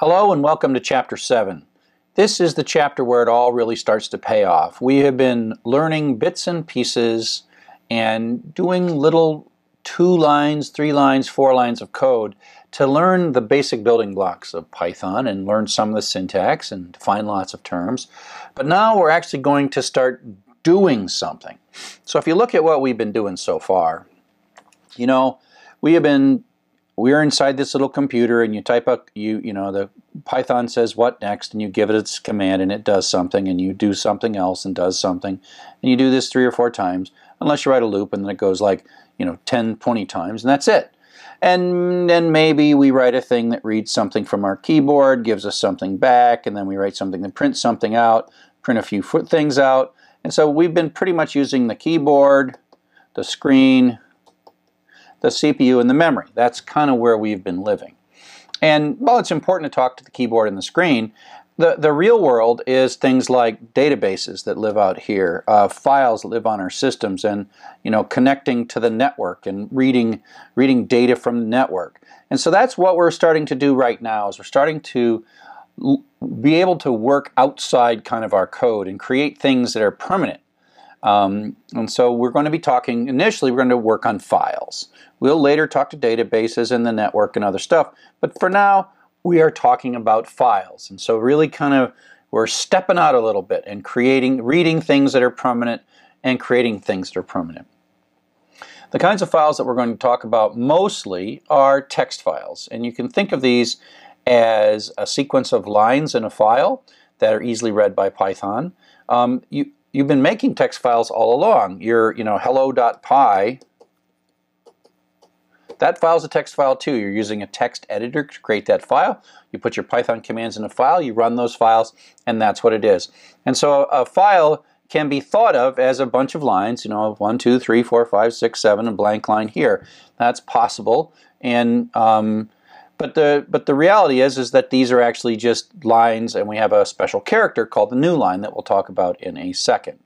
Hello and welcome to Chapter 7. This is the chapter where it all really starts to pay off. We have been learning bits and pieces and doing little two lines, three lines, four lines of code to learn the basic building blocks of Python and learn some of the syntax and define lots of terms. But now we're actually going to start doing something. So if you look at what we've been doing so far, you know, we have been we're inside this little computer and you type up you you know the python says what next and you give it its command and it does something and you do something else and does something. And you do this three or four times unless you write a loop and then it goes like you know 10 20 times and that's it. And then maybe we write a thing that reads something from our keyboard gives us something back and then we write something that prints something out print a few things out. And so we've been pretty much using the keyboard the screen the CPU and the memory. That's kind of where we've been living. And while it's important to talk to the keyboard and the screen, the, the real world is things like databases that live out here, uh, files that live on our systems, and you know connecting to the network and reading reading data from the network. And so that's what we're starting to do right now. Is we're starting to be able to work outside kind of our code and create things that are permanent um, and so we're going to be talking, initially we're going to work on files. We'll later talk to databases and the network and other stuff, but for now we are talking about files. And so really kind of we're stepping out a little bit and creating, reading things that are permanent and creating things that are permanent. The kinds of files that we're going to talk about mostly are text files. And you can think of these as a sequence of lines in a file that are easily read by Python. Um, you, you've been making text files all along. Your, you know, hello.py, that file's a text file too. You're using a text editor to create that file. You put your Python commands in a file, you run those files, and that's what it is. And so a file can be thought of as a bunch of lines, you know, one, two, three, four, five, six, seven, a blank line here. That's possible. And um, but the but the reality is is that these are actually just lines, and we have a special character called the new line that we'll talk about in a second.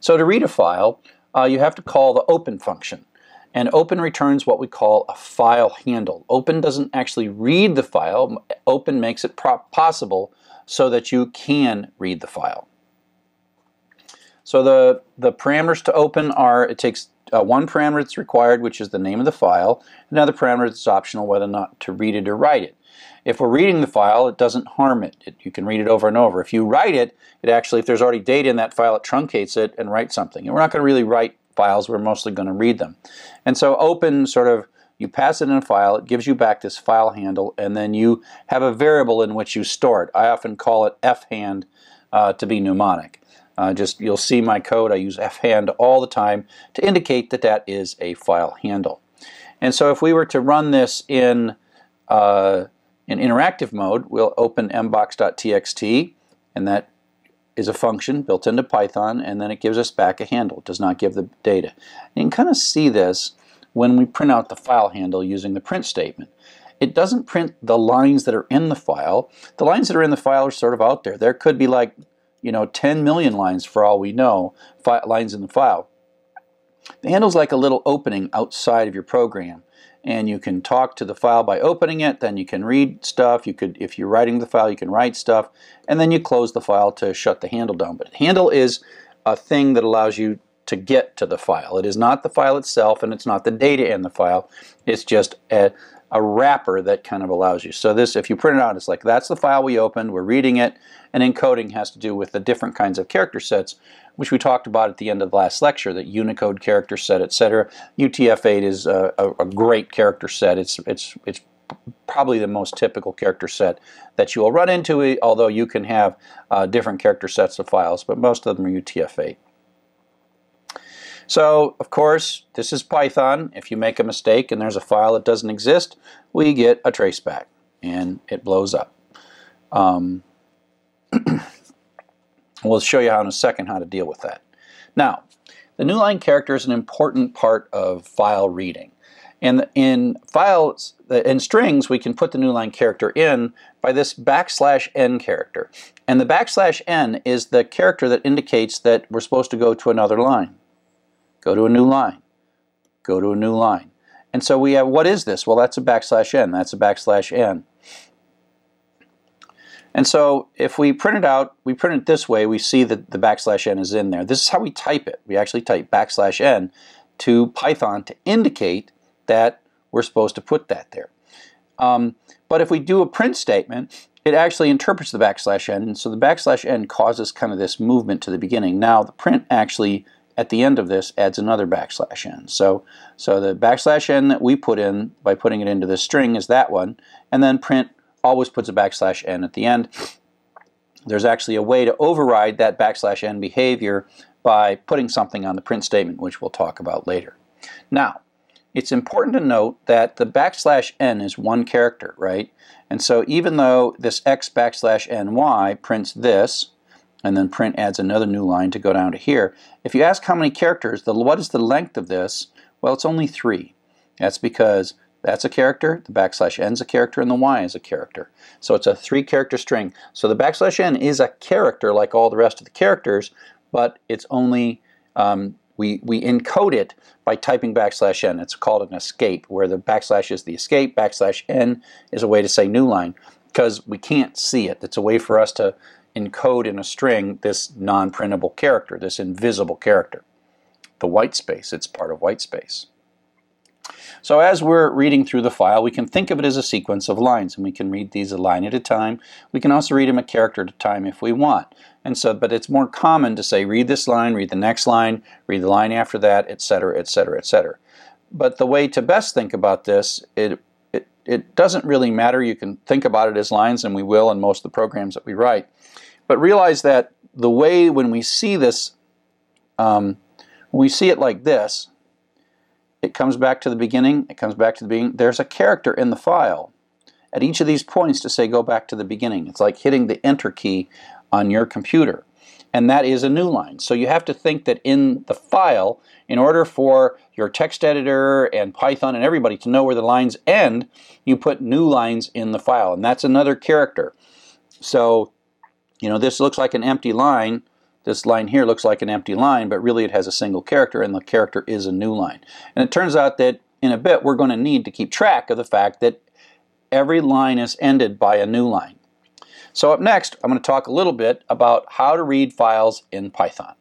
So to read a file, uh, you have to call the open function. And open returns what we call a file handle. Open doesn't actually read the file. Open makes it possible so that you can read the file. So the, the parameters to open are, it takes uh, one parameter that's required, which is the name of the file, another parameter that's optional, whether or not to read it or write it. If we're reading the file, it doesn't harm it. it. You can read it over and over. If you write it, it actually, if there's already data in that file, it truncates it and writes something. And we're not going to really write files, we're mostly going to read them. And so open sort of, you pass it in a file, it gives you back this file handle, and then you have a variable in which you store it. I often call it fhand uh, to be mnemonic. Uh, just you'll see my code. I use fhand all the time to indicate that that is a file handle. And so if we were to run this in uh, in interactive mode, we'll open mbox.txt, and that is a function built into Python, and then it gives us back a handle. It does not give the data. You can kind of see this when we print out the file handle using the print statement. It doesn't print the lines that are in the file. The lines that are in the file are sort of out there. There could be like you know, 10 million lines for all we know, lines in the file. The handle is like a little opening outside of your program and you can talk to the file by opening it then you can read stuff you could if you're writing the file you can write stuff and then you close the file to shut the handle down but handle is a thing that allows you to get to the file it is not the file itself and it's not the data in the file it's just a, a wrapper that kind of allows you. So this, if you print it out, it's like that's the file we opened, we're reading it, and encoding has to do with the different kinds of character sets, which we talked about at the end of the last lecture, that Unicode character set, etc. UTF-8 is a, a, a, great character set. It's, it's, it's probably the most typical character set that you will run into, although you can have uh, different character sets of files, but most of them are UTF-8. So, of course, this is Python. If you make a mistake and there's a file that doesn't exist, we get a traceback and it blows up. Um, we'll show you how in a second how to deal with that. Now, the new line character is an important part of file reading. And in files, in strings, we can put the new line character in by this backslash n character. And the backslash n is the character that indicates that we're supposed to go to another line. Go to a new line. Go to a new line. And so we have, what is this? Well, that's a backslash n. That's a backslash n. And so if we print it out, we print it this way, we see that the backslash n is in there. This is how we type it. We actually type backslash n to Python to indicate that we're supposed to put that there. Um, but if we do a print statement, it actually interprets the backslash n, and so the backslash n causes kind of this movement to the beginning. Now the print actually at the end of this adds another backslash n. So, so the backslash n that we put in by putting it into this string is that one, and then print always puts a backslash n at the end. There's actually a way to override that backslash n behavior by putting something on the print statement, which we'll talk about later. Now, it's important to note that the backslash n is one character, right? And so even though this x backslash ny prints this, and then print adds another new line to go down to here, if you ask how many characters, the, what is the length of this? Well, it's only three. That's because that's a character, the backslash n is a character, and the y is a character. So it's a three character string. So the backslash n is a character like all the rest of the characters, but it's only, um, we, we encode it by typing backslash n. It's called an escape, where the backslash is the escape, backslash n is a way to say new line, because we can't see it. It's a way for us to encode in a string this non-printable character, this invisible character. The white space, it's part of white space. So as we're reading through the file, we can think of it as a sequence of lines, and we can read these a line at a time. We can also read them a character at a time if we want. And so, but it's more common to say, read this line, read the next line, read the line after that, etc., etc., etc. But the way to best think about this, it, it, it doesn't really matter. You can think about it as lines, and we will in most of the programs that we write. But realize that the way when we see this, um, we see it like this, it comes back to the beginning, it comes back to the beginning. There's a character in the file at each of these points to say go back to the beginning. It's like hitting the enter key on your computer. And that is a new line. So you have to think that in the file, in order for your text editor and Python and everybody to know where the lines end, you put new lines in the file. And that's another character. So, you know, this looks like an empty line this line here looks like an empty line, but really it has a single character, and the character is a new line. And it turns out that in a bit we're going to need to keep track of the fact that every line is ended by a new line. So up next, I'm going to talk a little bit about how to read files in Python.